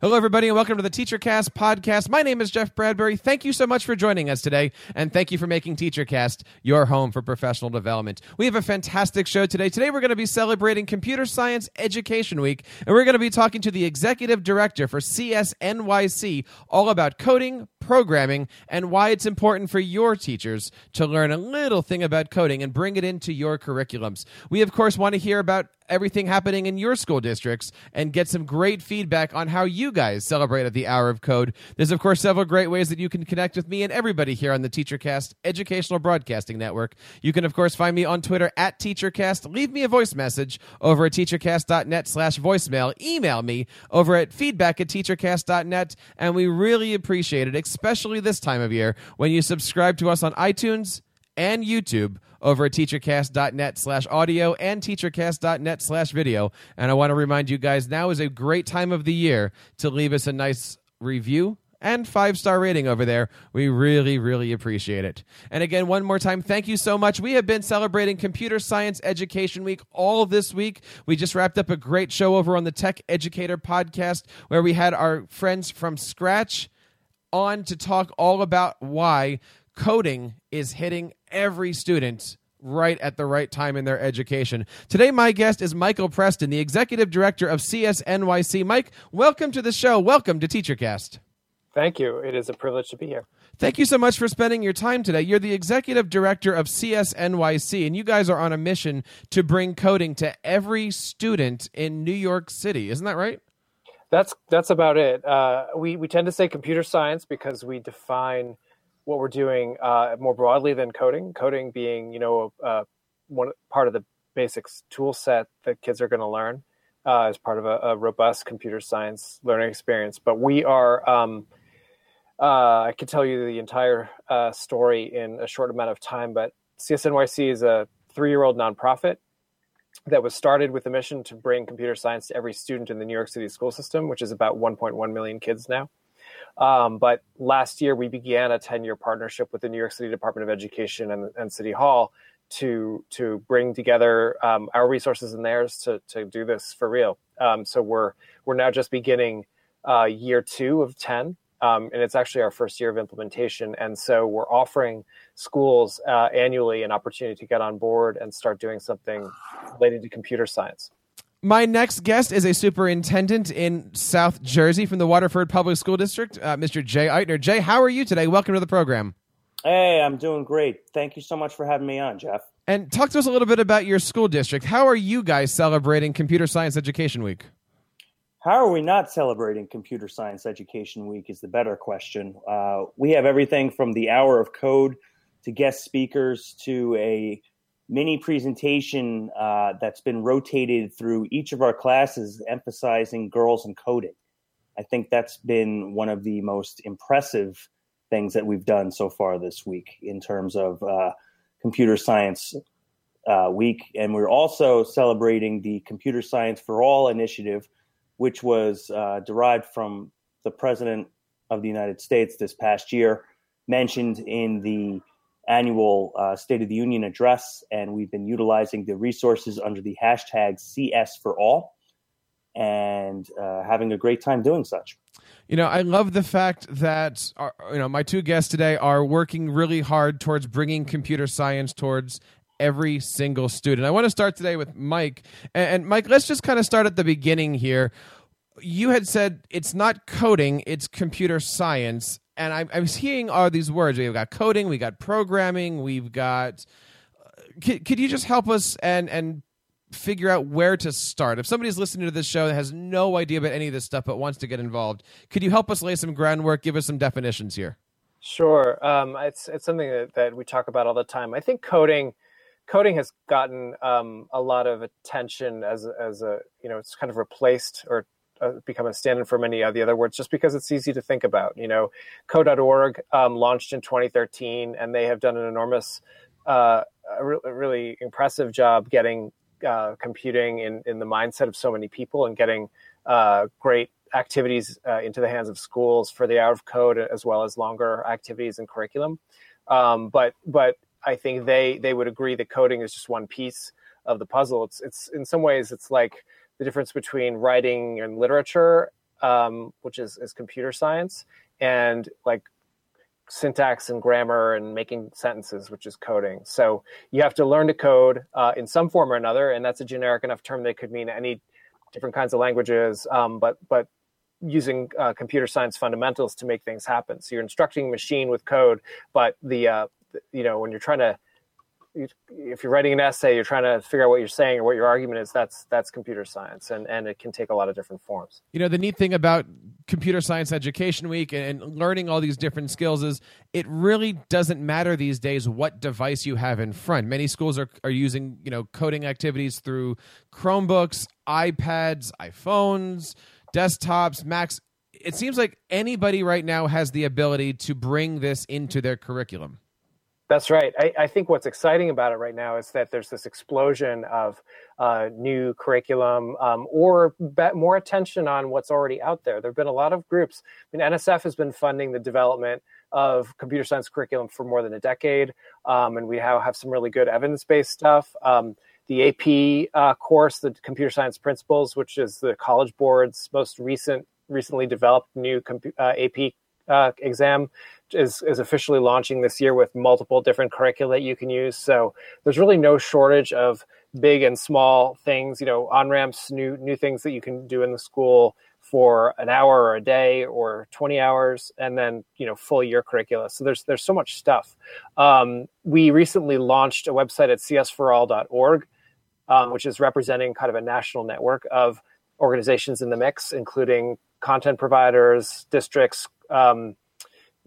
Hello, everybody, and welcome to the TeacherCast podcast. My name is Jeff Bradbury. Thank you so much for joining us today, and thank you for making TeacherCast your home for professional development. We have a fantastic show today. Today, we're going to be celebrating Computer Science Education Week, and we're going to be talking to the executive director for CSNYC all about coding, programming, and why it's important for your teachers to learn a little thing about coding and bring it into your curriculums. We, of course, want to hear about everything happening in your school districts and get some great feedback on how you guys celebrated the Hour of Code. There's, of course, several great ways that you can connect with me and everybody here on the TeacherCast Educational Broadcasting Network. You can, of course, find me on Twitter at TeacherCast. Leave me a voice message over at teachercast.net slash voicemail. Email me over at feedback at teachercast.net. And we really appreciate it, especially this time of year when you subscribe to us on iTunes and YouTube over at teachercast.net slash audio and teachercast.net slash video. And I want to remind you guys now is a great time of the year to leave us a nice review and five star rating over there. We really, really appreciate it. And again, one more time, thank you so much. We have been celebrating Computer Science Education Week all this week. We just wrapped up a great show over on the Tech Educator podcast where we had our friends from Scratch on to talk all about why coding is hitting every student right at the right time in their education. Today, my guest is Michael Preston, the executive director of CSNYC. Mike, welcome to the show. Welcome to TeacherCast. Thank you. It is a privilege to be here. Thank you so much for spending your time today. You're the executive director of CSNYC, and you guys are on a mission to bring coding to every student in New York City. Isn't that right? That's that's about it. Uh, we we tend to say computer science because we define what we're doing uh, more broadly than coding. Coding being, you know, uh, one part of the basics tool set that kids are going to learn uh, as part of a, a, robust computer science learning experience. But we are, um, uh, I could tell you the entire uh, story in a short amount of time. But CSNYC is a three-year-old nonprofit that was started with a mission to bring computer science to every student in the New York City school system, which is about 1.1 million kids now. Um, but last year, we began a 10 year partnership with the New York City Department of Education and, and City Hall to to bring together um, our resources and theirs to, to do this for real. Um, so we're we're now just beginning uh, year two of 10. Um, and it's actually our first year of implementation. And so we're offering schools uh, annually an opportunity to get on board and start doing something related to computer science. My next guest is a superintendent in South Jersey from the Waterford Public School District, uh, Mr. Jay Eitner. Jay, how are you today? Welcome to the program. Hey, I'm doing great. Thank you so much for having me on, Jeff. And talk to us a little bit about your school district. How are you guys celebrating Computer Science Education Week? How are we not celebrating Computer Science Education Week is the better question. Uh, we have everything from the hour of code to guest speakers to a mini presentation uh, that's been rotated through each of our classes, emphasizing girls and coding. I think that's been one of the most impressive things that we've done so far this week in terms of uh, computer science uh, week. And we're also celebrating the Computer Science for All initiative, which was uh, derived from the President of the United States this past year, mentioned in the annual uh, State of the Union address, and we've been utilizing the resources under the hashtag CS for All and uh, having a great time doing such. You know, I love the fact that our, uh, you know my two guests today are working really hard towards bringing computer science towards every single student. I want to start today with Mike, and, Mike, let's just kind of start at the beginning here. You had said it's not coding; it's computer science, and I, I was hearing all these words. We've got coding, We've got programming, we've got. Uh, could, could you just help us and and figure out where to start? If somebody's listening to this show that has no idea about any of this stuff but wants to get involved, could you help us lay some groundwork? Give us some definitions here. Sure, um, it's it's something that, that we talk about all the time. I think coding coding has gotten um, a lot of attention as as a you know it's kind of replaced or uh, become a stand-in for many of the other words just because it's easy to think about. You know, Code.org um, launched in 2013, and they have done an enormous, uh, a, re- really impressive job getting uh, computing in, in the mindset of so many people and getting uh, great activities uh, into the hands of schools for the hour of code as well as longer activities and curriculum. Um, but but I think they they would agree that coding is just one piece of the puzzle. It's it's in some ways it's like the difference between writing and literature um, which is, is computer science, and like syntax and grammar and making sentences, which is coding. So you have to learn to code uh, in some form or another, and that's a generic enough term that could mean any different kinds of languages. Um, but but using uh, computer science fundamentals to make things happen. So you're instructing a machine with code, but the uh, you know when you're trying to if you're writing an essay, you're trying to figure out what you're saying or what your argument is. That's that's computer science, and and it can take a lot of different forms. You know, the neat thing about Computer Science Education Week and, learning all these different skills is it really doesn't matter these days what device you have in front. Many schools are are using you know coding activities through Chromebooks, iPads, iPhones, desktops, Macs. It seems like anybody right now has the ability to bring this into their curriculum. That's right. I, I, think what's exciting about it right now is that there's this explosion of uh, new curriculum um, or more attention on what's already out there. There have been a lot of groups. I mean, NSF has been funding the development of computer science curriculum for more than a decade, um, and we now have some really good evidence based stuff. Um, the AP uh, course, the Computer Science Principles, which is the College Board's most recent, recently developed new uh, AP uh, exam is, is officially launching this year with multiple different curricula you can use. So there's really no shortage of big and small things, you know, on ramps, new new things that you can do in the school for an hour or a day or 20 hours and then you know full year curricula so there's there's so much stuff um, we recently launched a website at csforall.org um, which is representing kind of a national network of organizations in the mix including content providers districts um,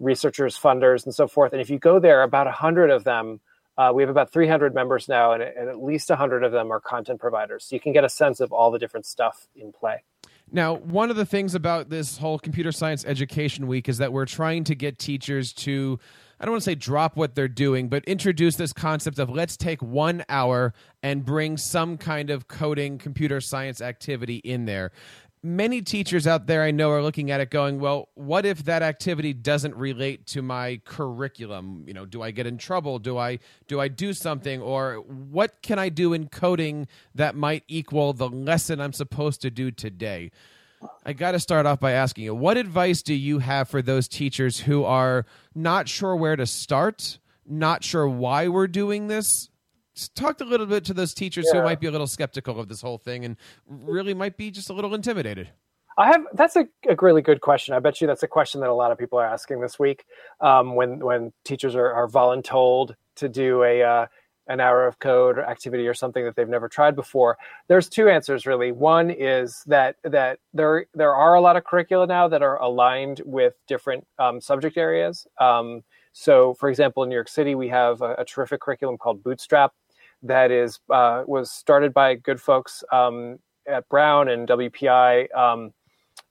researchers, funders, and so forth. And if you go there, about 100 of them, uh, we have about 300 members now, and, and at least 100 of them are content providers. So you can get a sense of all the different stuff in play. Now, one of the things about this whole computer science education week is that we're trying to get teachers to, I don't want to say drop what they're doing, but introduce this concept of let's take one hour and bring some kind of coding computer science activity in there many teachers out there I know are looking at it going, well, what if that activity doesn't relate to my curriculum? You know, do I get in trouble? Do I do I do something or what can I do in coding that might equal the lesson I'm supposed to do today? I got to start off by asking you, what advice do you have for those teachers who are not sure where to start, not sure why we're doing this, talked a little bit to those teachers yeah. who might be a little skeptical of this whole thing and really might be just a little intimidated. I have that's a, a really good question. I bet you that's a question that a lot of people are asking this week um, when when teachers are, are voluntold to do a uh, an hour of code or activity or something that they've never tried before. There's two answers really. One is that that there there are a lot of curricula now that are aligned with different um, subject areas. Um, so, for example, in New York City, we have a, a terrific curriculum called Bootstrap that is uh, was started by good folks um, at Brown and WPI um,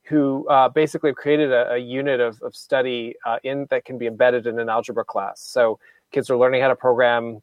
who uh, basically created a, a, unit of, of study uh, in that can be embedded in an algebra class. So kids are learning how to program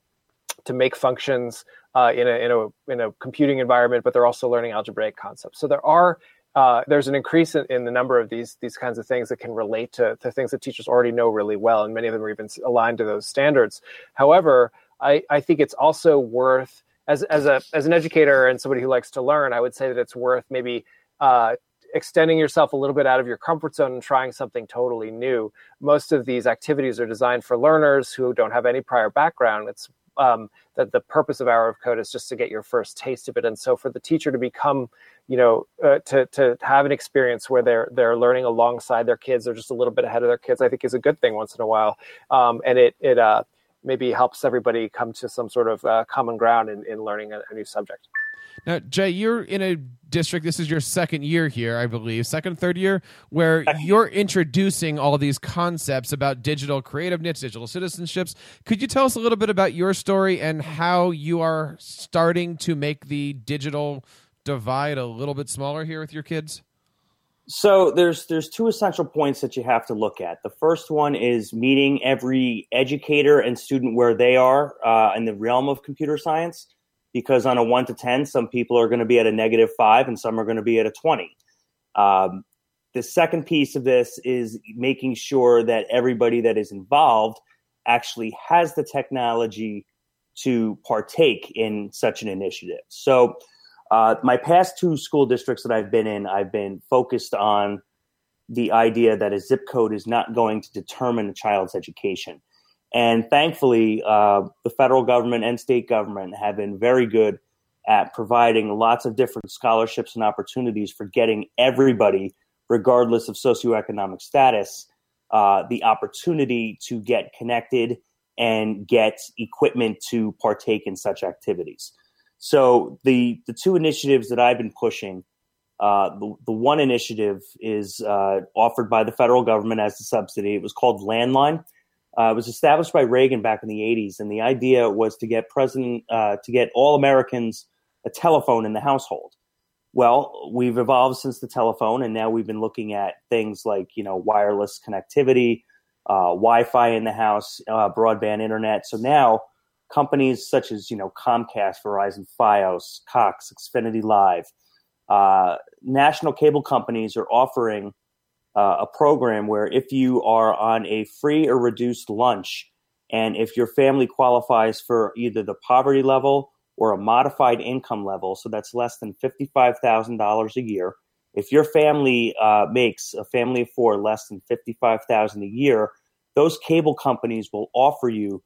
to make functions uh, in a, in a in a computing environment, but they're also learning algebraic concepts. So there are uh, there's an increase in, in, the number of these these kinds of things that can relate to, to things that teachers already know really well, and many of them are even aligned to those standards. However, I, I think it's also worth as as a as an educator and somebody who likes to learn, I would say that it's worth maybe uh, extending yourself a little bit out of your comfort zone and trying something totally new. Most of these activities are designed for learners who don't have any prior background. It's um, that the purpose of Hour of Code is just to get your first taste of it, and so for the teacher to become, you know, uh, to to have an experience where they're they're learning alongside their kids or just a little bit ahead of their kids, I think is a good thing once in a while, um, and it it uh, maybe helps everybody come to some sort of uh, common ground in, in learning a, a, new subject. Now, Jay, you're in a district. This is your second year here, I believe, second, third year, where you're introducing all these concepts about digital creativeness, digital citizenships. Could you tell us a little bit about your story and how you are starting to make the digital divide a little bit smaller here with your kids? So there's there's two essential points that you have to look at. The first one is meeting every educator and student where they are uh, in the realm of computer science, because on a one to ten, some people are going to be at a negative five and some are going to be at a twenty. Um, the second piece of this is making sure that everybody that is involved actually has the technology to partake in such an initiative. So uh, my past two school districts that I've been in, I've been focused on the idea that a zip code is not going to determine a child's education. And thankfully, uh, the federal government and state government have been very good at providing lots of different scholarships and opportunities for getting everybody, regardless of socioeconomic status, uh, the opportunity to get connected and get equipment to partake in such activities. So the the two initiatives that I've been pushing, uh, the, the one initiative is uh, offered by the federal government as a subsidy. It was called Lifeline. Uh, it was established by Reagan back in the 80s, and the idea was to get president uh, to get all Americans a telephone in the household. Well, we've evolved since the telephone, and now we've been looking at things like you know wireless connectivity, uh, Wi-Fi in the house, uh, broadband internet. So now companies such as you know Comcast, Verizon, FiOS, Cox, Xfinity Live, uh, national cable companies are offering uh, a program where if you are on a free or reduced lunch, and if your family qualifies for either the poverty level or a modified income level, so that's less than fifty-five thousand dollars a year. If your family uh, makes a family of four less than fifty-five thousand a year, those cable companies will offer you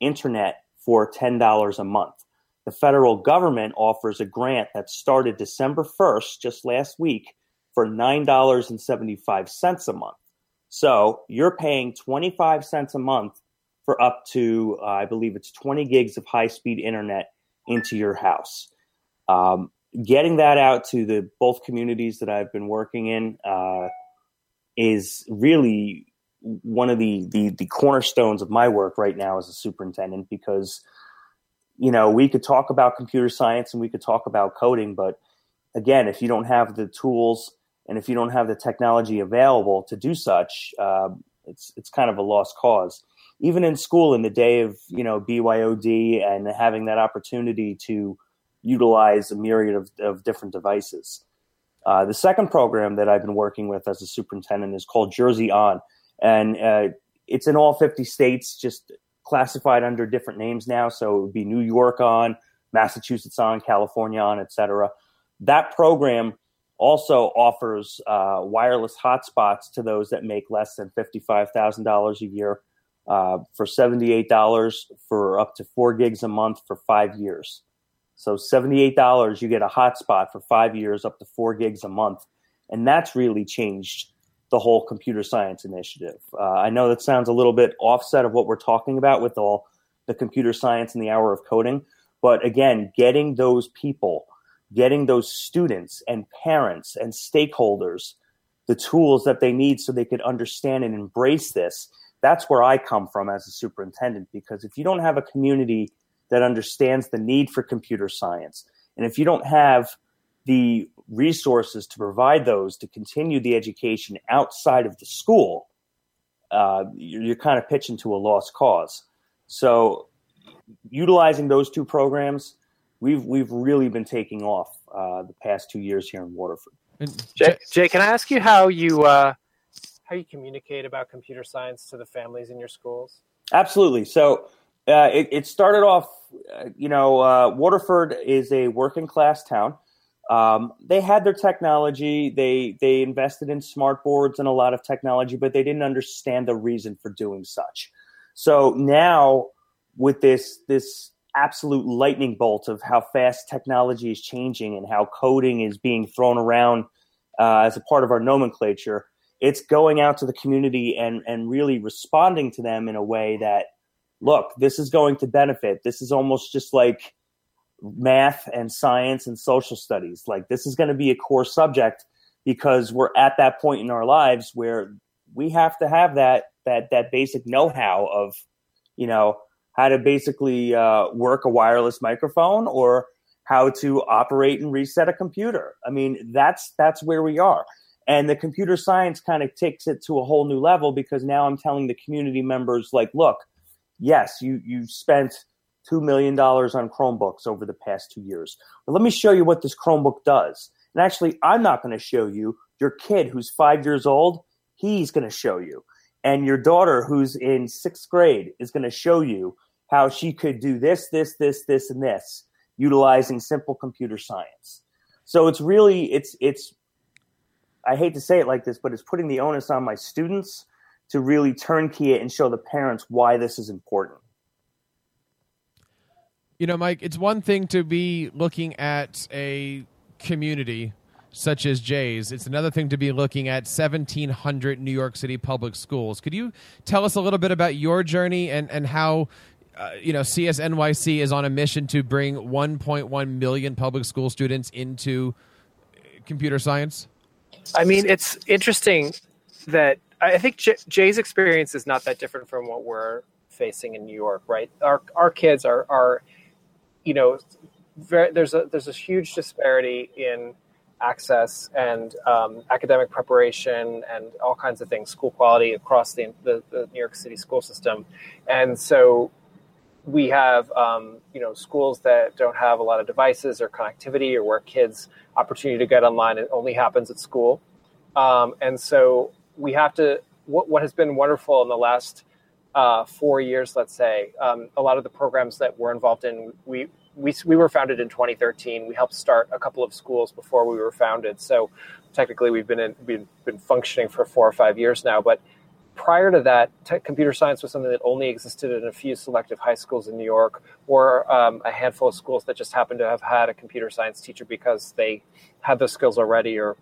internet for $10 a month. The federal government offers a grant that started December 1st, just last week, for $9.75 a month. So you're paying 25 cents a month for up to, uh, I believe it's 20 gigs of high speed internet into your house. Um, getting that out to the both communities that I've been working in uh, is really one of the, the the cornerstones of my work right now as a superintendent because you know we could talk about computer science and we could talk about coding but again if you don't have the tools and if you don't have the technology available to do such uh, it's it's kind of a lost cause even in school in the day of you know BYOD and having that opportunity to utilize a myriad of, of different devices. Uh, the second program that I've been working with as a superintendent is called Jersey On and uh, it's in all 50 states, just classified under different names now. So it would be New York on, Massachusetts on, California on, etc. That program also offers uh, wireless hotspots to those that make less than $55,000 a year uh, for $78 for up to four gigs a month for five years. So $78, you get a hotspot for five years, up to four gigs a month. And that's really changed the whole computer science initiative. Uh, I know that sounds a little bit offset of what we're talking about with all the computer science and the hour of coding, but again, getting those people, getting those students and parents and stakeholders the tools that they need so they could understand and embrace this. That's where I come from as a superintendent because if you don't have a community that understands the need for computer science, and if you don't have the resources to provide those to continue the education outside of the school, uh, you're, you're kind of pitching to a lost cause. So, utilizing those two programs, we've we've really been taking off uh, the past two years here in Waterford. Jay, Jay, can I ask you how you uh, how you communicate about computer science to the families in your schools? Absolutely. So uh, it, it, started off, uh, you know, uh, Waterford is a working class town. Um, they had their technology. They they invested in smart boards and a lot of technology, but they didn't understand the reason for doing such. So now, with this this absolute lightning bolt of how fast technology is changing and how coding is being thrown around uh, as a part of our nomenclature, it's going out to the community and and really responding to them in a way that, look, this is going to benefit. This is almost just like math and science and social studies. Like this is going to be a core subject because we're at that point in our lives where we have to have that that that basic know-how of you know how to basically uh, work a wireless microphone or how to operate and reset a computer. I mean, that's that's where we are. And the computer science kind of takes it to a whole new level because now I'm telling the community members like, look, yes, you you spent $2 million on Chromebooks over the past two years. But let me show you what this Chromebook does. And actually, I'm not going to show you. Your kid who's five years old, he's going to show you. And your daughter who's in sixth grade is going to show you how she could do this, this, this, this, and this utilizing simple computer science. So it's really, it's, it's, I hate to say it like this, but it's putting the onus on my students to really turnkey it and show the parents why this is important. You know, Mike, it's one thing to be looking at a community such as Jay's. It's another thing to be looking at 1,700 New York City public schools. Could you tell us a little bit about your journey and, and how, uh, you know, CSNYC is on a mission to bring 1.1 million public school students into computer science? I mean, it's interesting that I think Jay's experience is not that different from what we're facing in New York, right? Our, our kids are, are you know, very, there's a there's a huge disparity in access and um, academic preparation and all kinds of things, school quality across the, the, the New York City school system, and so we have um, you know schools that don't have a lot of devices or connectivity or where kids opportunity to get online it only happens at school. Um, and so we have to what, what has been wonderful in the last uh, four years, let's say, um, a lot of the programs that we're involved in, we, we, we were founded in 2013. We helped start a couple of schools before we were founded. So technically, we've been in, we've been functioning for four or five years now. But prior to that, computer science was something that only existed in a few selective high schools in New York, or um, a handful of schools that just happened to have had a computer science teacher because they had those skills already, or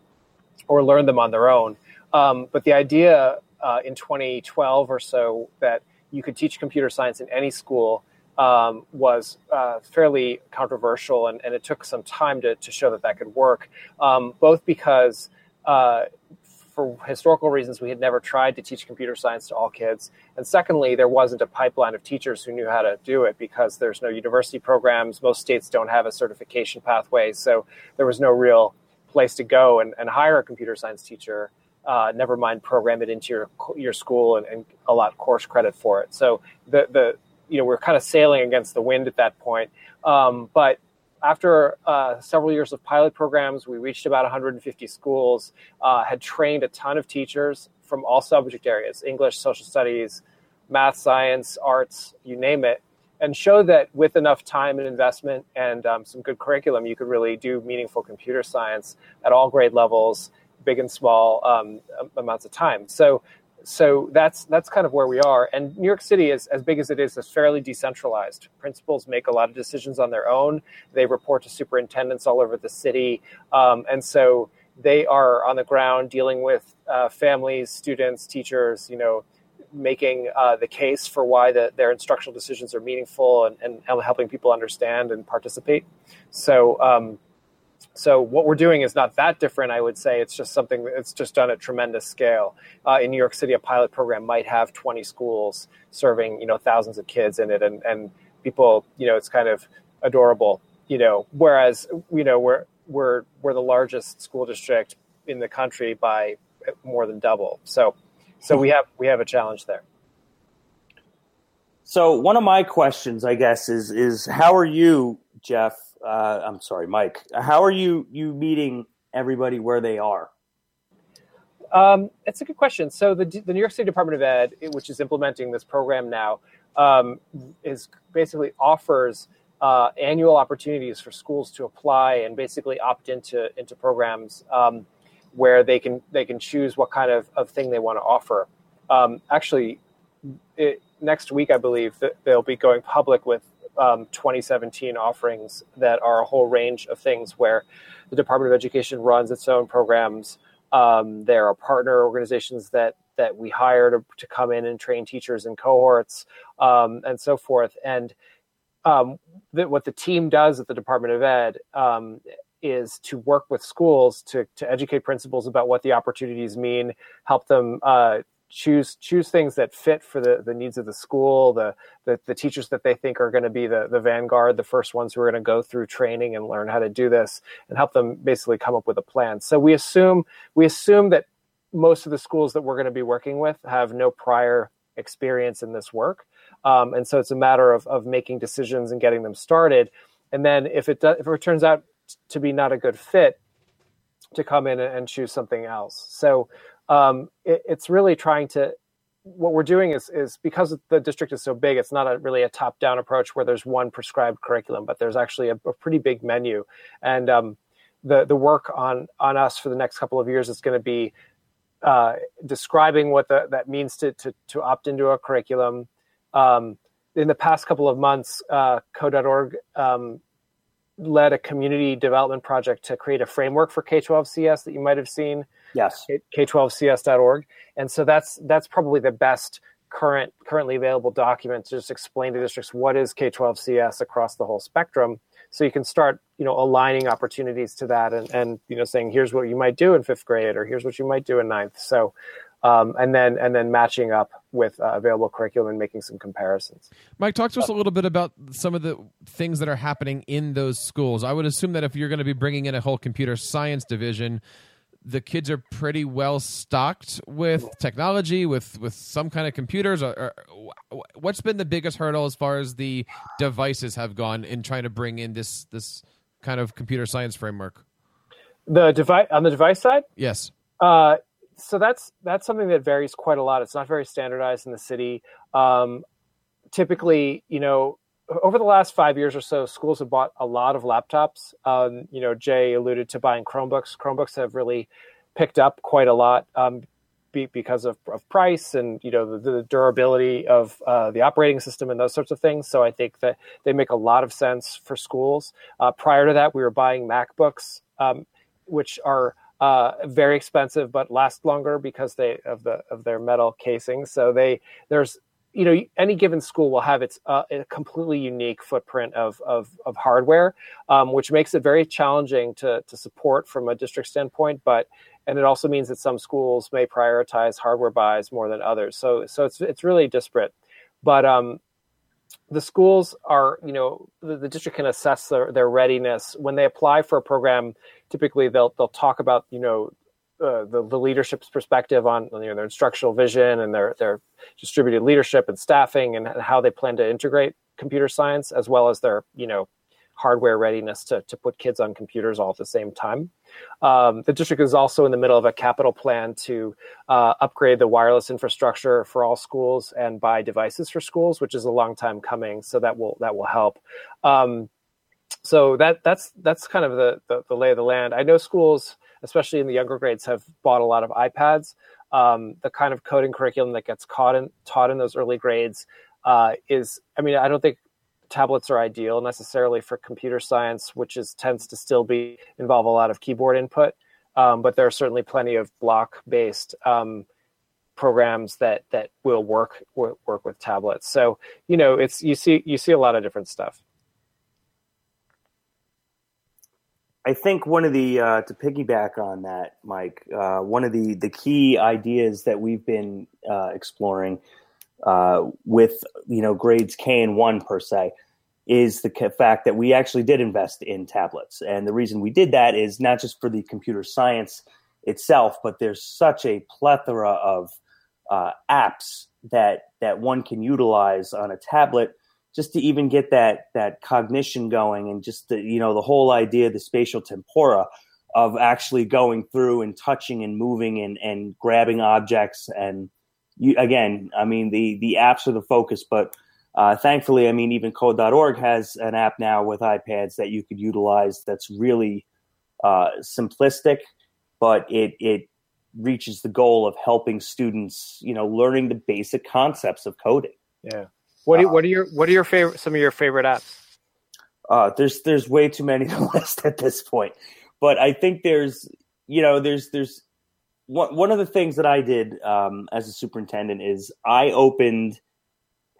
or learned them on their own. Um, but the idea uh, in 2012 or so that you could teach computer science in any school um, was uh, fairly controversial, and, and, it took some time to, to show that that could work, um, both because uh, for historical reasons, we had never tried to teach computer science to all kids. And secondly, there wasn't a pipeline of teachers who knew how to do it because there's no university programs. Most states don't have a certification pathway. So there was no real place to go and, and hire a computer science teacher uh, never mind program it into your your school and, and allot course credit for it. So the the you know we're kind of sailing against the wind at that point. Um, but after uh, several years of pilot programs, we reached about 150 schools, uh, had trained a ton of teachers from all subject areas English, social studies, math, science, arts, you name it, and showed that with enough time and investment and um, some good curriculum, you could really do meaningful computer science at all grade levels big and small um, amounts of time. So so that's that's kind of where we are. And New York City is as big as it is, is fairly decentralized. Principals make a lot of decisions on their own. They report to superintendents all over the city, um, and so they are on the ground dealing with uh, families, students, teachers. You know, making uh, the case for why the, their instructional decisions are meaningful and, and, helping people understand and participate. So. Um, so what we're doing is not that different. I would say it's just something it's just done at tremendous scale. Uh, in New York City, a pilot program might have 20 schools serving you know thousands of kids in it, and and people you know it's kind of adorable. You know, whereas you know we're we're we're the largest school district in the country by more than double. So so we have we have a challenge there. So one of my questions, I guess, is is how are you, Jeff, uh, I'm sorry, Mike. How are you you meeting everybody where they are? Um, it's a good question. So the, the New York State Department of Ed, which is implementing this program now, um, is basically offers uh, annual opportunities for schools to apply and basically opt into into programs um, where they can they can choose what kind of, of thing they want to offer. Um, actually, it, next week I believe they'll be going public with um, 2017 offerings that are a whole range of things where the Department of Education runs its own programs. Um, there are partner organizations that that we hire to, to come in and train teachers and cohorts um, and so forth. And um, the, what the team does at the Department of Ed um, is to work with schools to, to educate principals about what the opportunities mean, help them uh, choose choose things that fit for the, the needs of the school, the, the, the teachers that they think are going to be the, the vanguard, the first ones who are going to go through training and learn how to do this, and help them basically come up with a plan. So we assume we assume that most of the schools that we're going to be working with have no prior experience in this work, um, and so it's a matter of of making decisions and getting them started. And then if it does, if it turns out to be not a good fit, to come in and choose something else. So um, it, it's really trying to what we're doing is is because the district is so big, it's not a, really a top down approach where there's one prescribed curriculum, but there's actually a, a pretty big menu, and um, the the work on on us for the next couple of years is going to be uh, describing what the, that means to, to, to opt into a curriculum. Um, in the past couple of months, uh, Code.org um, led a community development project to create a framework for K12CS that you might have seen. Yes, K12CS.org, and so that's that's probably the best current currently available document to just explain to districts what is K12CS across the whole spectrum. So you can start you know aligning opportunities to that and, and you know saying here's what you might do in fifth grade or here's what you might do in ninth. So um, and then and then matching up with uh, available curriculum and making some comparisons. Mike, talk to us a little bit about some of the things that are happening in those schools. I would assume that if you're going to be bringing in a whole computer science division, the kids are pretty well stocked with technology, with with some kind of computers. Or, or, what's been the biggest hurdle as far as the devices have gone in trying to bring in this this kind of computer science framework? The device on the device side, yes. Uh, so that's that's something that varies quite a lot. It's not very standardized in the city. Um, typically, you know, over the last five years or so, schools have bought a lot of laptops. Um, you know, Jay alluded to buying Chromebooks. Chromebooks have really picked up quite a lot um, be, because of, of, price and you know the, the durability of uh, the operating system and those sorts of things. So I think that they make a lot of sense for schools. Uh, prior to that, we were buying MacBooks, um, which are uh, very expensive but last longer because they of the of their metal casing. So they there's you know any given school will have its uh, a completely unique footprint of of, of hardware, um, which makes it very challenging to to support from a district standpoint. But and it also means that some schools may prioritize hardware buys more than others. So so it's it's really disparate. But um, the schools are you know the, the district can assess their, their readiness when they apply for a program. Typically, they'll they'll talk about you know uh, the, the leadership's perspective on you know, their instructional vision and their, their distributed leadership and staffing and how they plan to integrate computer science as well as their you know hardware readiness to, to put kids on computers all at the same time. Um, the district is also in the middle of a capital plan to uh, upgrade the wireless infrastructure for all schools and buy devices for schools, which is a long time coming. So that will that will help. Um, so that that's that's kind of the, the, the lay of the land. I know schools especially in the younger grades, have bought a lot of iPads. Um, the kind of coding curriculum that gets in, taught in those early grades uh, is, I mean, I don't think tablets are ideal necessarily for computer science, which is tends to still be involve a lot of keyboard input. Um, but there are certainly plenty of block-based um, programs that that will work work with tablets. So you know, it's you see you see a lot of different stuff. I think one of the uh, to piggyback on that, Mike, uh, one of the the key ideas that we've been uh, exploring uh, with you know grades K and one per se is the fact that we actually did invest in tablets, and the reason we did that is not just for the computer science itself, but there's such a plethora of uh, apps that that one can utilize on a tablet just to even get that that cognition going and just the you know the whole idea the spatial tempora of actually going through and touching and moving and and grabbing objects and you again i mean the the apps are the focus but uh, thankfully i mean even code.org has an app now with ipads that you could utilize that's really uh, simplistic but it it reaches the goal of helping students you know learning the basic concepts of coding. Yeah what are, uh, what are your what are your favorite some of your favorite apps? Uh, there's there's way too many to list at this point, but I think there's you know there's there's one one of the things that I did um, as a superintendent is I opened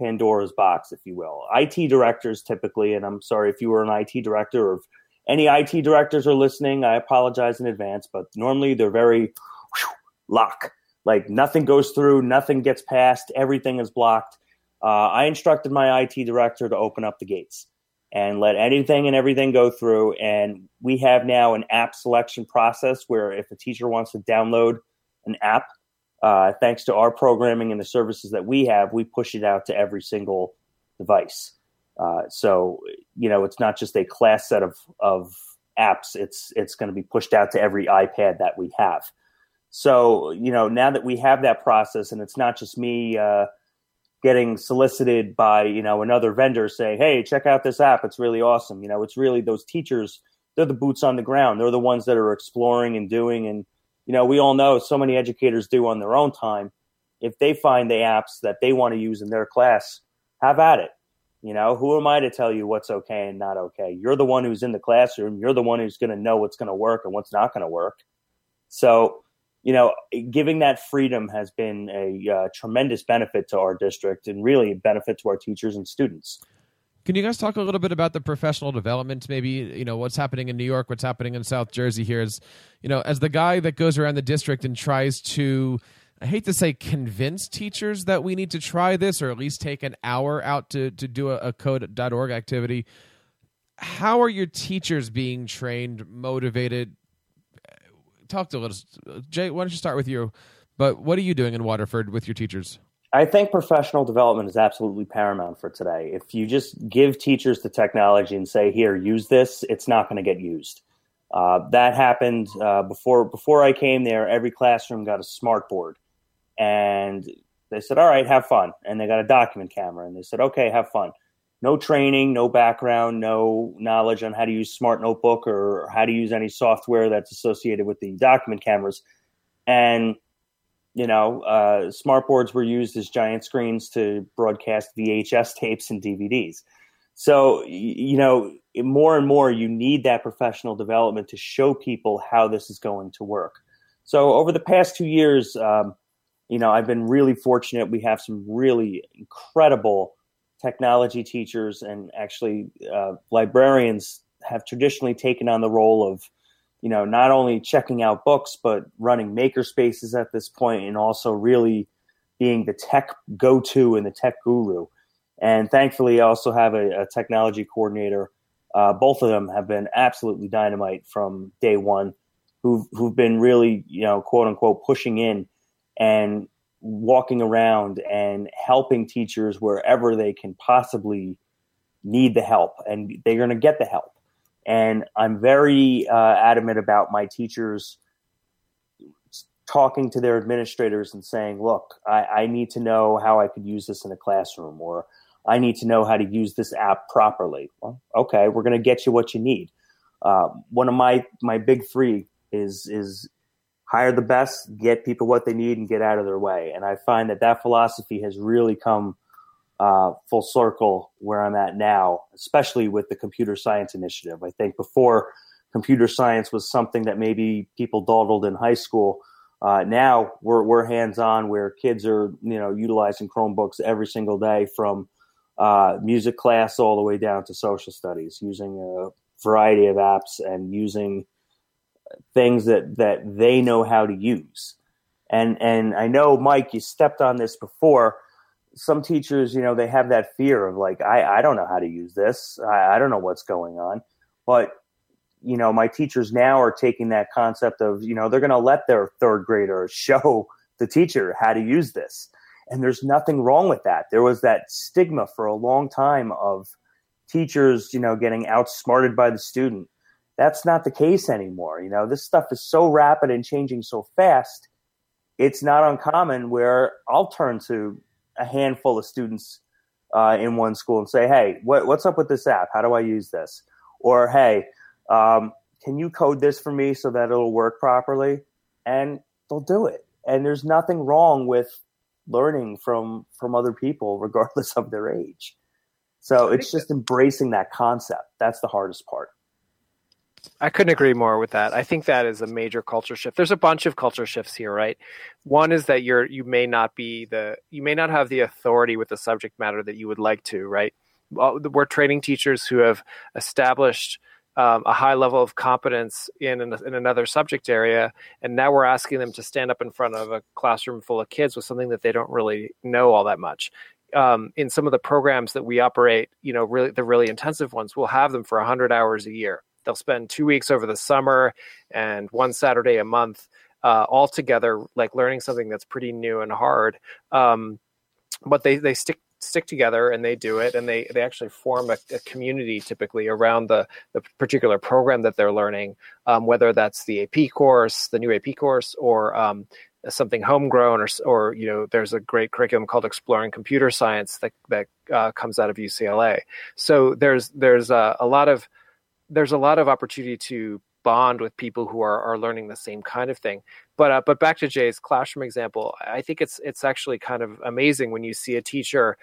Pandora's box, if you will. IT directors typically, and I'm sorry if you were an IT director or if any IT directors are listening, I apologize in advance, but normally they're very whew, lock. Like nothing goes through, nothing gets past, everything is blocked uh, I instructed my IT director to open up the gates and let anything and everything go through. And we have now an app selection process where if a teacher wants to download an app, uh, thanks to our programming and the services that we have, we push it out to every single device. Uh, so you know, it's not just a class set of of apps; it's it's going to be pushed out to every iPad that we have. So you know, now that we have that process, and it's not just me uh, getting solicited by you know another vendor saying hey check out this app it's really awesome you know it's really those teachers they're the boots on the ground. They're the ones that are exploring and doing. And, you know, we all know so many educators do on their own time. If they find the apps that they want to use in their class, have at it. You know, who am I to tell you what's okay and not okay? You're the one who's in the classroom. You're the one who's going to know what's going to work and what's not going to work. So, you know, giving that freedom has been a uh, tremendous benefit to our district and really a benefit to our teachers and students. Can you guys talk a little bit about the professional development? Maybe you know what's happening in New York, what's happening in South Jersey. Here is, you know, as the guy that goes around the district and tries to, I hate to say, convince teachers that we need to try this, or at least take an hour out to to do a, a code.org activity. How are your teachers being trained, motivated? Talk to us, Jay. Why don't you start with you? But what are you doing in Waterford with your teachers? I think professional development is absolutely paramount for today. If you just give teachers the technology and say, "Here, use this," it's not going to get used. Uh, that happened uh, before before I came there. Every classroom got a smart board, and they said, "All right, have fun." And they got a document camera, and they said, "Okay, have fun." No training, no background, no knowledge on how to use Smart Notebook or how to use any software that's associated with the document cameras, and you know, uh, smart boards were used as giant screens to broadcast VHS tapes and DVDs. So, you know, more and more you need that professional development to show people how this is going to work. So, over the past two years, um, you know, I've been really fortunate. We have some really incredible technology teachers and actually uh, librarians have traditionally taken on the role of you know, not only checking out books, but running maker spaces at this point and also really being the tech go to and the tech guru. And thankfully, I also have a, a technology coordinator. Uh, both of them have been absolutely dynamite from day one, who've, who've been really, you know, quote unquote, pushing in and walking around and helping teachers wherever they can possibly need the help. And they're going to get the help. And I'm very uh, adamant about my teachers talking to their administrators and saying, look, I, I, need to know how I could use this in a classroom, or I need to know how to use this app properly. Well, okay, we're going to get you what you need. Uh, one of my, my big three is, is hire the best, get people what they need, and get out of their way. And I find that that philosophy has really come uh, full circle where I'm at now, especially with the computer science initiative. I think before computer science was something that maybe people dawdled in high school. Uh, now we're, we're hands on where kids are, you know, utilizing Chromebooks every single day from uh, music class all the way down to social studies, using a variety of apps and using things that, that they know how to use. And, and I know, Mike, you stepped on this before some teachers, you know, they have that fear of like, I, I don't know how to use this. I, I don't know what's going on. But, you know, my teachers now are taking that concept of, you know, they're going to let their third grader show the teacher how to use this. And there's nothing wrong with that. There was that stigma for a long time of teachers, you know, getting outsmarted by the student. That's not the case anymore. You know, this stuff is so rapid and changing so fast. It's not uncommon where I'll turn to a handful of students uh, in one school and say, "Hey, what, what's up with this app? How do I use this?" Or, "Hey, um, can you code this for me so that it'll work properly?" And they'll do it. And there's nothing wrong with learning from from other people, regardless of their age. So it's just embracing that concept. That's the hardest part. I couldn't agree more with that. I think that is a major culture shift. There's a bunch of culture shifts here, right? One is that you're you may not be the you may not have the authority with the subject matter that you would like to, right? We're training teachers who have established um, a high level of competence in an, in another subject area, and now we're asking them to stand up in front of a classroom full of kids with something that they don't really know all that much. Um, in some of the programs that we operate, you know, really the really intensive ones, we'll have them for 100 hours a year They'll spend two weeks over the summer and one Saturday a month uh, all together, like learning something that's pretty new and hard. Um, but they, they stick stick together and they do it and they, they actually form a, a community typically around the, the particular program that they're learning um, whether that's the ap course the new ap course or um, something homegrown or, or you know there's a great curriculum called exploring computer science that, that uh, comes out of ucla so there's there's a, a lot of there's a lot of opportunity to bond with people who are, are learning the same kind of thing. But uh, but back to Jay's classroom example, I think it's it's actually kind of amazing when you see a teacher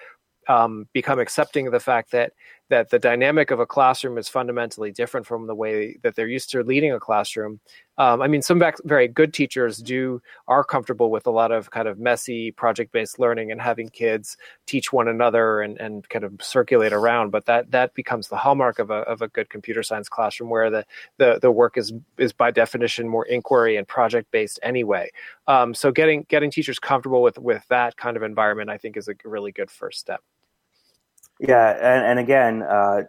um, become accepting of the fact that that the dynamic of a classroom is fundamentally different from the way that they're used to leading a classroom. Um, I mean, some very good teachers do are comfortable with a lot of kind of messy project-based learning and having kids teach one another and, and kind of circulate around. But that that becomes the hallmark of a of a good computer science classroom, where the the, the work is is by definition more inquiry and project-based anyway. Um, so getting getting teachers comfortable with with that kind of environment, I think, is a really good first step. Yeah, and, and again, uh,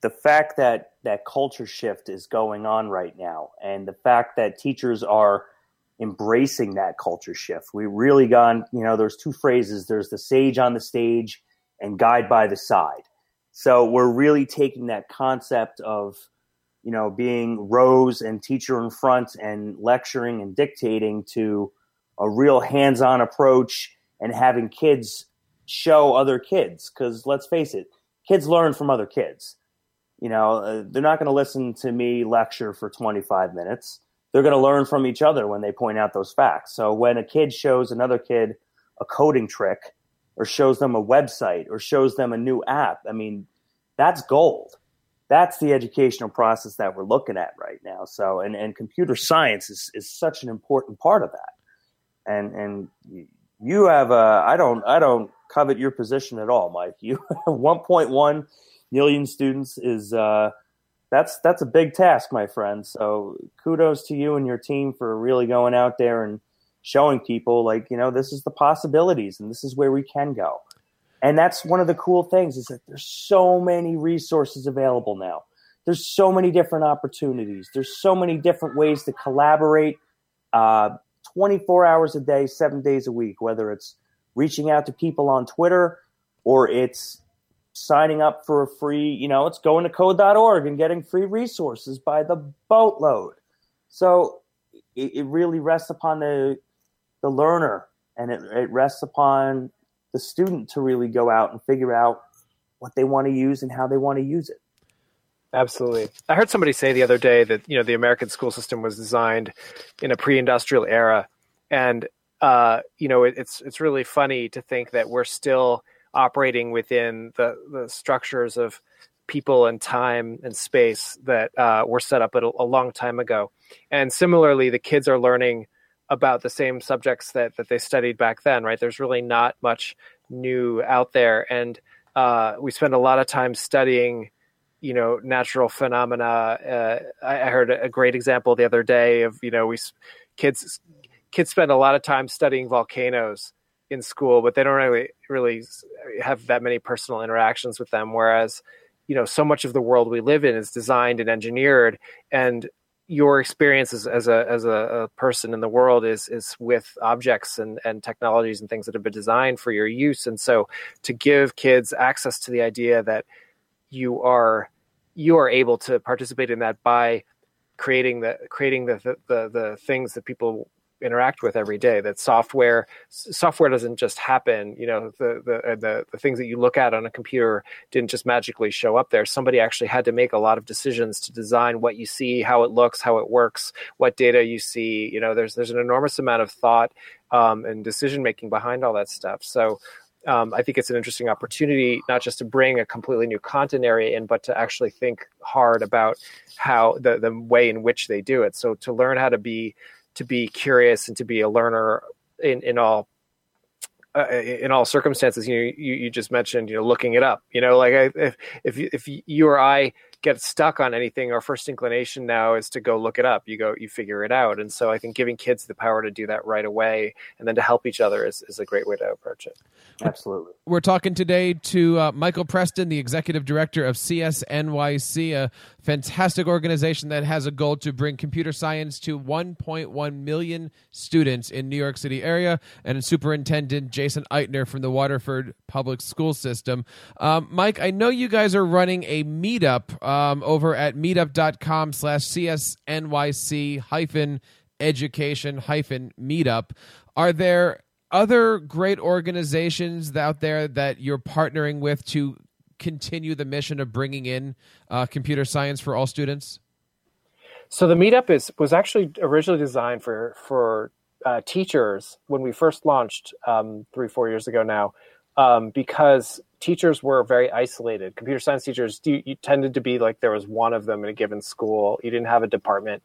the fact that that culture shift is going on right now, and the fact that teachers are embracing that culture shift. We really gone, you know, there's two phrases. There's the sage on the stage and guide by the side. So we're really taking that concept of, you know, being rows and teacher in front and lecturing and dictating to a real hands-on approach and having kids show other kids because let's face it kids learn from other kids. You know uh, they're not going to listen to me lecture for 25 minutes. They're going to learn from each other when they point out those facts. So when a kid shows another kid a coding trick or shows them a website or shows them a new app i mean that's gold. That's the educational process that we're looking at right now. So and, and computer science is, is such an important part of that. And and you have a i don't i don't covet your position at all, Mike. You 1.1 million students is uh, that's that's a big task, my friend. So kudos to you and your team for really going out there and showing people like you know this is the possibilities and this is where we can go. And that's one of the cool things is that there's so many resources available now. There's so many different opportunities. There's so many different ways to collaborate. Uh, 24 hours a day, seven days a week, whether it's reaching out to people on Twitter or it's signing up for a free, you know, it's going to code.org and getting free resources by the boatload. So it, it really rests upon the the learner and it, it rests upon the student to really go out and figure out what they want to use and how they want to use it. Absolutely. I heard somebody say the other day that, you know, the American school system was designed in a pre-industrial era and uh, you know, it, it's it's really funny to think that we're still operating within the the structures of people and time and space that uh, were set up a, a long time ago. And similarly, the kids are learning about the same subjects that that they studied back then. Right? There's really not much new out there, and uh, we spend a lot of time studying you know natural phenomena. Uh, I, I, heard a great example the other day of you know we kids kids spend a lot of time studying volcanoes in school, but they don't really really have that many personal interactions with them. Whereas, you know, so much of the world we live in is designed and engineered, and your experience as, as a as a, a, person in the world is is with objects and and technologies and things that have been designed for your use. And so, to give kids access to the idea that you are you are able to participate in that by creating the creating the the, the, the things that people interact with every day that software software doesn't just happen you know the, the the the things that you look at on a computer didn't just magically show up there somebody actually had to make a lot of decisions to design what you see how it looks how it works what data you see you know there's there's an enormous amount of thought um, and decision making behind all that stuff so um, I think it's an interesting opportunity not just to bring a completely new content area in, but to actually think hard about how the the way in which they do it. So to learn how to be to be curious and to be a learner in in all uh, in all circumstances. You, know, you you just mentioned you know looking it up. You know, like if if if you or I get stuck on anything, our first inclination now is to go look it up. You go, you figure it out. And so I think giving kids the power to do that right away and then to help each other is, is a great way to approach it. Absolutely. We're talking today to uh, Michael Preston, the executive director of CSNYC, a fantastic organization that has a goal to bring computer science to 1.1 million students in New York City area, and Superintendent Jason Eitner from the Waterford Public School System. Um, Mike, I know you guys are running a meetup um, over at meetup.com slash CSNYC hyphen education hyphen meetup. Are there other great organizations out there that you're partnering with to continue the mission of bringing in uh, computer science for all students? So the meetup is was actually originally designed for for uh, teachers when we first launched um, three four years ago now, um, because teachers were very isolated. Computer science teachers you, you, tended to be like there was one of them in a given school. You didn't have a department,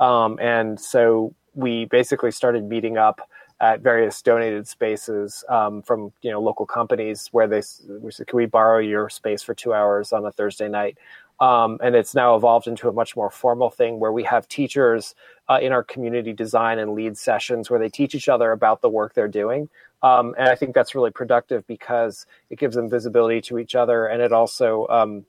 um, and so we basically started meeting up at various donated spaces um, from you know local companies where they we said, "Can we borrow your space for two hours on a Thursday night?" Um, and it's now evolved into a much more formal thing where we have teachers uh, in our community design and lead sessions where they teach each other about the work they're doing. Um, and I think that's really productive because it gives them visibility to each other, and it also um,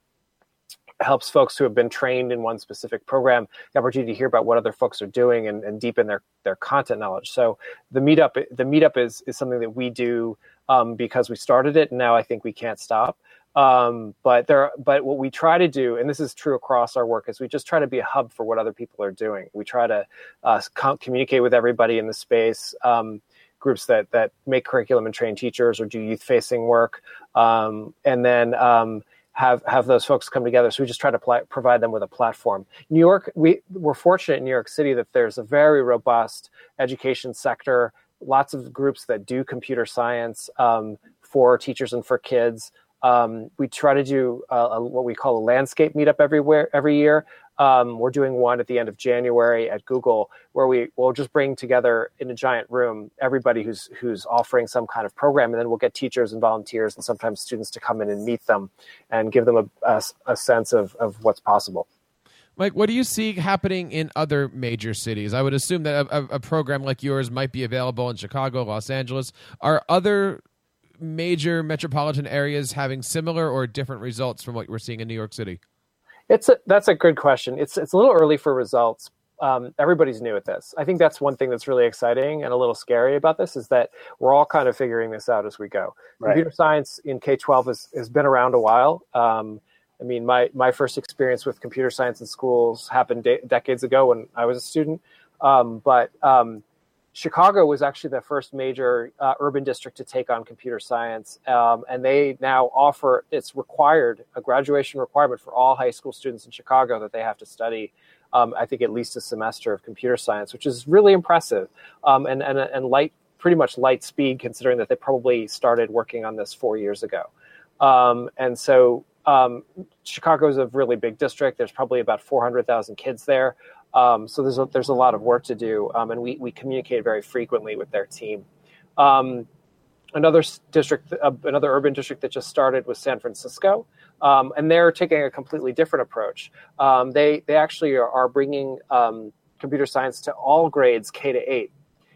helps folks who have been trained in one specific program the opportunity to hear about what other folks are doing and, and deepen their their content knowledge. So the meetup the meetup is is something that we do um, because we started it, and now I think we can't stop. Um, but there, but what we try to do, and this is true across our work, is we just try to be a hub for what other people are doing. We try to uh, com- communicate with everybody in the space. Um, groups that that make curriculum and train teachers or do youth facing work um, and then um, have have those folks come together. So we just try to pl- provide them with a platform. New York, we we're fortunate in New York City that there's a very robust education sector. Lots of groups that do computer science um, for teachers and for kids. Um, we try to do a, a, what we call a landscape meetup everywhere every year. Um, we're doing one at the end of January at Google, where we will just bring together in a giant room everybody who's who's offering some kind of program, and then we'll get teachers and volunteers and sometimes students to come in and meet them and give them a, a, a sense of, of what's possible. Mike, what do you see happening in other major cities? I would assume that a, a, program like yours might be available in Chicago, Los Angeles. Are other major metropolitan areas having similar or different results from what we're seeing in New York City? It's a, that's a good question. It's it's a little early for results. Um, everybody's new at this. I think that's one thing that's really exciting and a little scary about this is that we're all kind of figuring this out as we go. Right. Computer science in K twelve has, has been around a while. Um, I mean, my my first experience with computer science in schools happened de- decades ago when I was a student. Um, but um, Chicago was actually the first major uh, urban district to take on computer science, um, and they now offer it's required a graduation requirement for all high school students in Chicago that they have to study. Um, I think at least a semester of computer science, which is really impressive, um, and, and and light pretty much light speed considering that they probably started working on this four years ago, um, and so um, Chicago is a really big district. There's probably about 400,000 kids there. Um, so there's a, there's a lot of work to do, um, and we, we communicate very frequently with their team. Um, another district, uh, another urban district that just started was San Francisco, um, and they're taking a completely different approach. Um, they they actually are, are bringing um, computer science to all grades K to eight.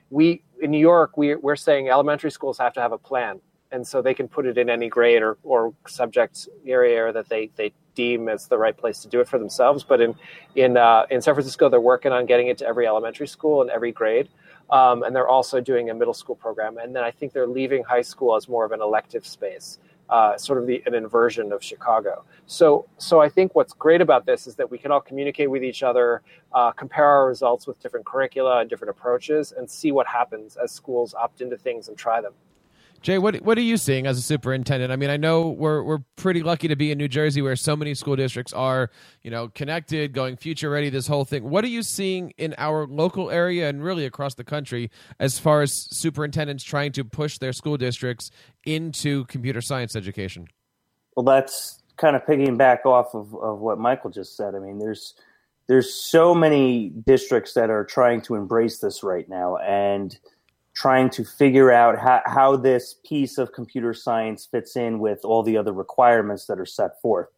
We in New York, we, we're saying elementary schools have to have a plan and so they can put it in any grade or, or subject area that they, they deem as the right place to do it for themselves. But in in uh, in San Francisco, they're working on getting it to every elementary school and every grade, um, and they're also doing a middle school program. And then I think they're leaving high school as more of an elective space. Uh, sort of the, an inversion of Chicago. So, so I think what's great about this is that we can all communicate with each other, uh, compare our results with different curricula and different approaches, and see what happens as schools opt into things and try them. Jay, what what are you seeing as a superintendent? I mean, I know we're we're pretty lucky to be in New Jersey, where so many school districts are, you know, connected, going future ready. This whole thing. What are you seeing in our local area and really across the country as far as superintendents trying to push their school districts into computer science education? Well, that's kind of piggyback off of, of what Michael just said. I mean, there's there's so many districts that are trying to embrace this right now, and trying to figure out how, how this piece of computer science fits in with all the other requirements that are set forth.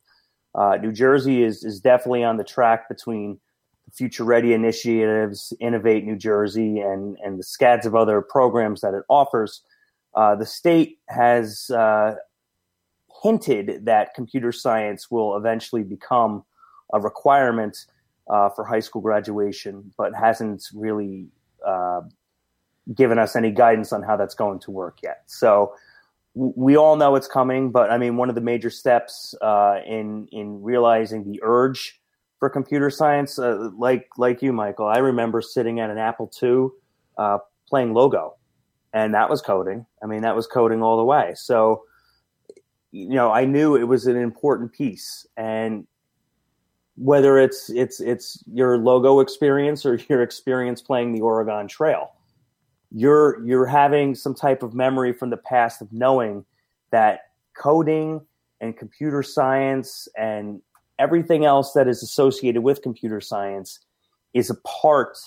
Uh, New Jersey is, is definitely on the track between the Future Ready initiatives, Innovate New Jersey, and, and the scads of other programs that it offers. Uh, the state has uh, hinted that computer science will eventually become a requirement uh, for high school graduation, but hasn't really uh, given us any guidance on how that's going to work yet. So we all know it's coming, but I mean, one of the major steps uh, in in realizing the urge for computer science, uh, like like you, Michael, I remember sitting at an Apple II uh, playing Logo, and that was coding. I mean, that was coding all the way. So you know, I knew it was an important piece, and whether it's it's it's your logo experience or your experience playing the Oregon Trail, you're you're having some type of memory from the past of knowing that coding and computer science and everything else that is associated with computer science is a part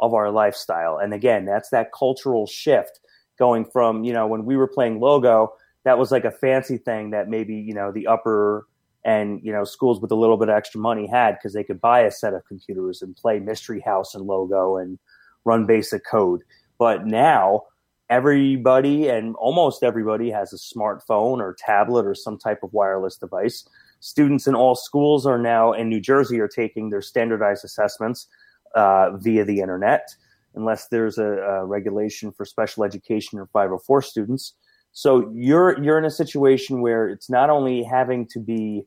of our lifestyle. And again, that's that cultural shift going from, you know, when we were playing logo, that was like a fancy thing that maybe, you know, the upper and, you know, schools with a little bit of extra money had because they could buy a set of computers and play Mystery House and logo and run basic code. But now everybody and almost everybody has a smartphone or tablet or some type of wireless device. Students in all schools are now in New Jersey are taking their standardized assessments uh, via the internet, unless there's a, a, regulation for special education or 504 students. So you're you're in a situation where it's not only having to be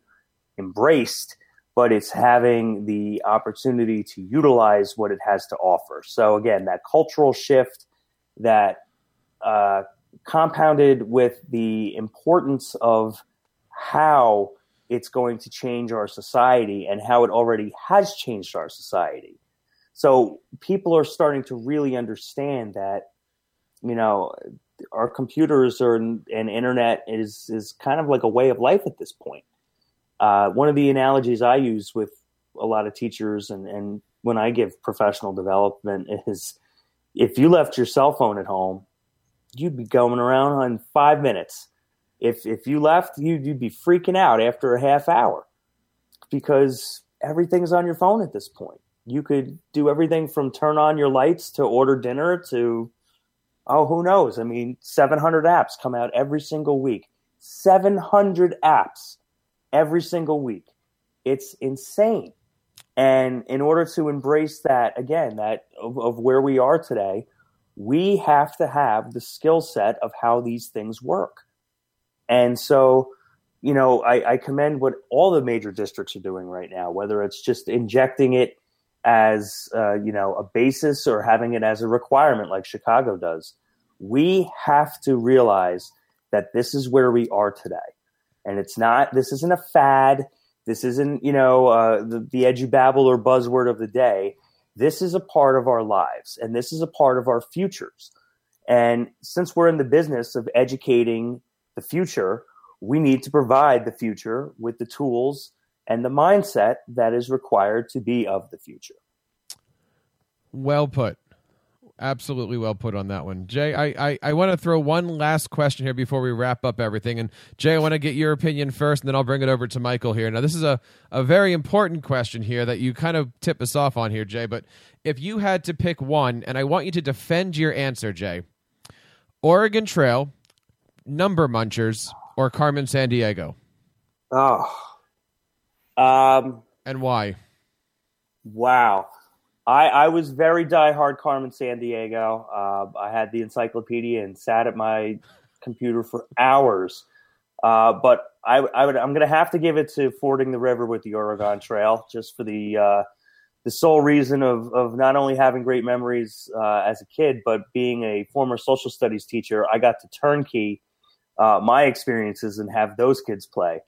embraced, but it's having the opportunity to utilize what it has to offer. So again, that cultural shift, that uh, compounded with the importance of how it's going to change our society and how it already has changed our society. So people are starting to really understand that, you know, our computers are, and internet is is kind of like a way of life at this point. Uh, one of the analogies I use with a lot of teachers and, and when I give professional development is if you left your cell phone at home, you'd be going around in five minutes. If if you left, you'd, you'd be freaking out after a half hour because everything's on your phone at this point. You could do everything from turn on your lights to order dinner to oh who knows? I mean 700 apps come out every single week. 700 apps every single week. It's insane. And in order to embrace that again that of, of where we are today we have to have the skill set of how these things work. And so you know I, I commend what all the major districts are doing right now whether it's just injecting it as uh, you know a basis or having it as a requirement like Chicago does. We have to realize that this is where we are today, and it's not. This isn't a fad. This isn't you know uh, the, the edubabble or buzzword of the day. This is a part of our lives, and this is a part of our futures. And since we're in the business of educating the future, we need to provide the future with the tools and the mindset that is required to be of the future. Well put. Absolutely well put on that one. Jay, I, I, I want to throw one last question here before we wrap up everything. And Jay, I want to get your opinion first, and then I'll bring it over to Michael here. Now, this is a, a very important question here that you kind of tip us off on here, Jay. But if you had to pick one, and I want you to defend your answer, Jay Oregon Trail, Number Munchers, or Carmen Sandiego? Oh, um, and why? Wow. I, I was very diehard Carmen Sandiego. Uh, I had the encyclopedia and sat at my computer for hours. Uh, but I, I would, I'm going to have to give it to fording the river with the Oregon Trail, just for the uh, the sole reason of, of not only having great memories uh, as a kid, but being a former social studies teacher. I got to turnkey uh, my experiences and have those kids play.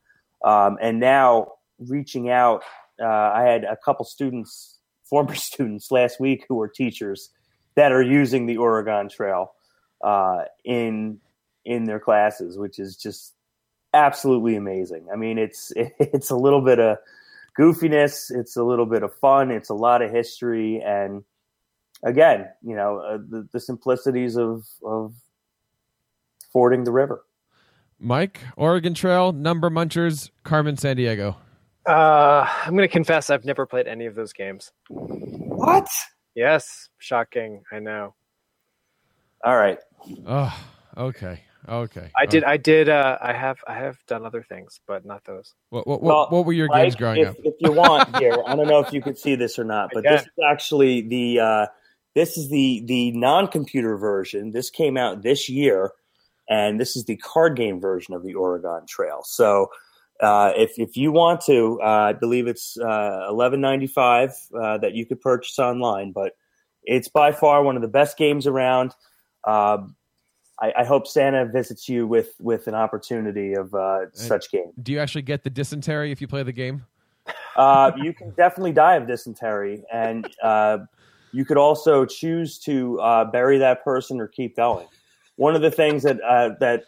Um, and now reaching out. Uh, I had a couple students, former students last week who are teachers that are using the Oregon Trail uh, in in their classes, which is just absolutely amazing. I mean, it's it's a little bit of goofiness, it's a little bit of fun, it's a lot of history, and again, you know, uh, the, the simplicities of of fording the river. Mike, Oregon Trail, Number Munchers, Carmen Sandiego. Uh, I'm going to confess I've never played any of those games. What? Yes, shocking. I know. All right. Oh, okay. Okay. I did. I did. Uh, I have. I have done other things, but not those. What What, well, what were your games growing if, up? If you want, here, I don't know if you could see this or not, but this is actually the. Uh, this is the the non-computer version. This came out this year, and this is the card game version of the Oregon Trail. So uh, if if you want to, uh, I believe it's uh, eleven ninety five uh, that you could purchase online, but it's by far one of the best games around. Um, I, I, hope Santa visits you with with an opportunity of uh, such game. Do you actually get the dysentery if you play the game? Uh, you can definitely die of dysentery, and uh, you could also choose to uh, bury that person or keep going. One of the things that uh, that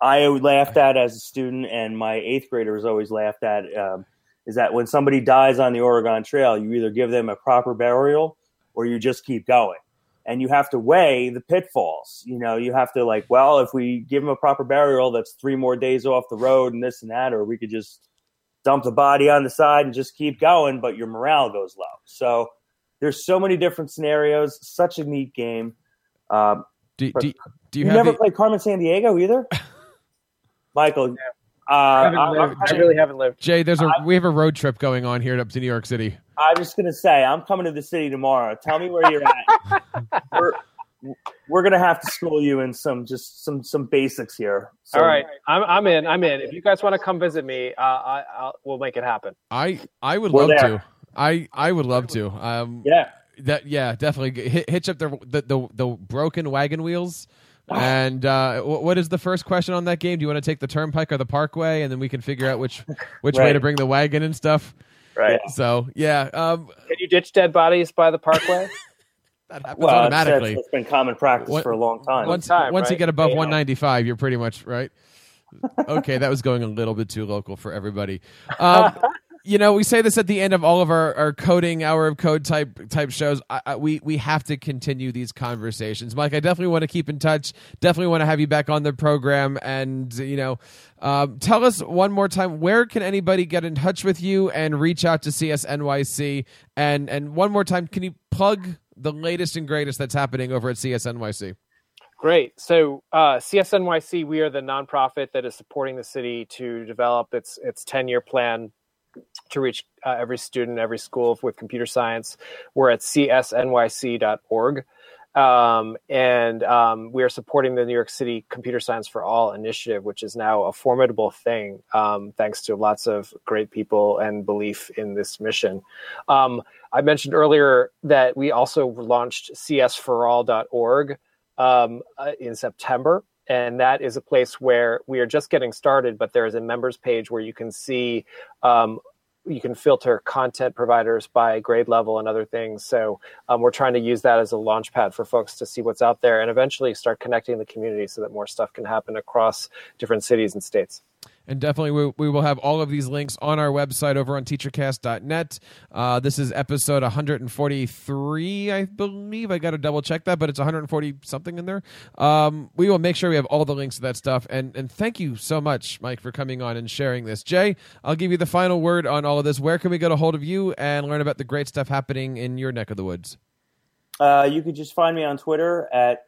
I laughed at as a student, and my eighth grader graders always laughed at, um, is that when somebody dies on the Oregon Trail, you either give them a proper burial or you just keep going. And you have to weigh the pitfalls. You know, you have to like, well, if we give them a proper burial, that's three more days off the road and this and that, or we could just dump the body on the side and just keep going, but your morale goes low. So there's so many different scenarios. Such a neat game. Um, do, do, do, you, you never the... played Carmen Sandiego either? Michael. Uh, I, I, really haven't lived. Jay, there's a we have a road trip going on here up to New York City. I'm just gonna say I'm coming to the city tomorrow. Tell me where you're at. we're we're gonna have to school you in some just some some basics here. So, All right, I'm I'm in. I'm in. If you guys want to come visit me, uh, I I'll, we'll make it happen. I I would we're love there. to. I I would love to. Um, yeah. That yeah, definitely hitch up the the the, the broken wagon wheels and uh, what is the first question on that game? Do you want to take the Turnpike or the Parkway, and then we can figure out which which right. way to bring the wagon and stuff. Right. So yeah. Um, can you ditch dead bodies by the Parkway? that happens well, automatically. It's, it's been common practice for a long time. Once, time, once right? you get above yeah. 195, you're pretty much right. okay, that was going a little bit too local for everybody. Um, you know, we say this at the end of all of our, our coding hour of code type type shows. I, I, we we have to continue these conversations, Mike. I definitely want to keep in touch. Definitely want to have you back on the program, and you know, um, tell us one more time where can anybody get in touch with you and reach out to CSNYC, and and one more time, can you plug the latest and greatest that's happening over at CSNYC? Great. So uh, CSNYC, we are the nonprofit that is supporting the city to develop its its ten year plan to reach uh, every student, every school with computer science. We're at csnyc.org. Um, and um, we are supporting the New York City Computer Science for All initiative, which is now a formidable thing, um, thanks to lots of great people and belief in this mission. Um, I mentioned earlier that we also launched csforall.org um, uh, in September and that is a place where we are just getting started but there is a members page where you can see um, you can filter content providers by grade level and other things. So um, we're trying to use that as a launch pad for folks to see what's out there and eventually start connecting the community so that more stuff can happen across different cities and states and definitely, we, we will have all of these links on our website over on teachercast.net. Uh, this is episode 143, I believe. I got to double check that, but it's 140 something in there. Um, we will make sure we have all the links to that stuff. And, and thank you so much, Mike, for coming on and sharing this. Jay, I'll give you the final word on all of this. Where can we get a hold of you and learn about the great stuff happening in your neck of the woods? Uh, you could just find me on Twitter at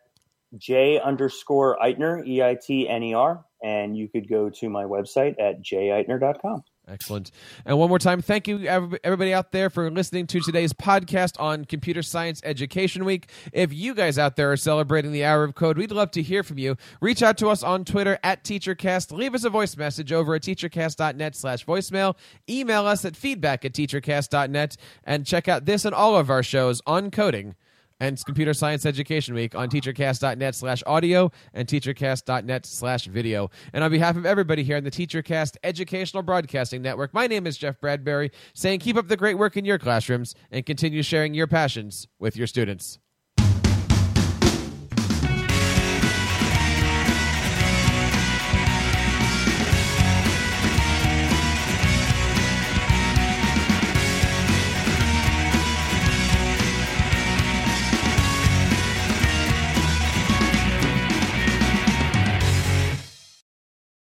J underscore Eitner, E I T N E R and you could go to my website at jeitner.com. Excellent. And one more time, thank you, everybody out there, for listening to today's podcast on Computer Science Education Week. If you guys out there are celebrating the Hour of Code, we'd love to hear from you. Reach out to us on Twitter at TeacherCast. Leave us a voice message over at teachercast.net slash voicemail. Email us at feedback at teachercast.net. And check out this and all of our shows on coding and Computer Science Education Week on teachercast.net slash audio and teachercast.net slash video. And on behalf of everybody here on the TeacherCast Educational Broadcasting Network, my name is Jeff Bradbury, saying keep up the great work in your classrooms and continue sharing your passions with your students.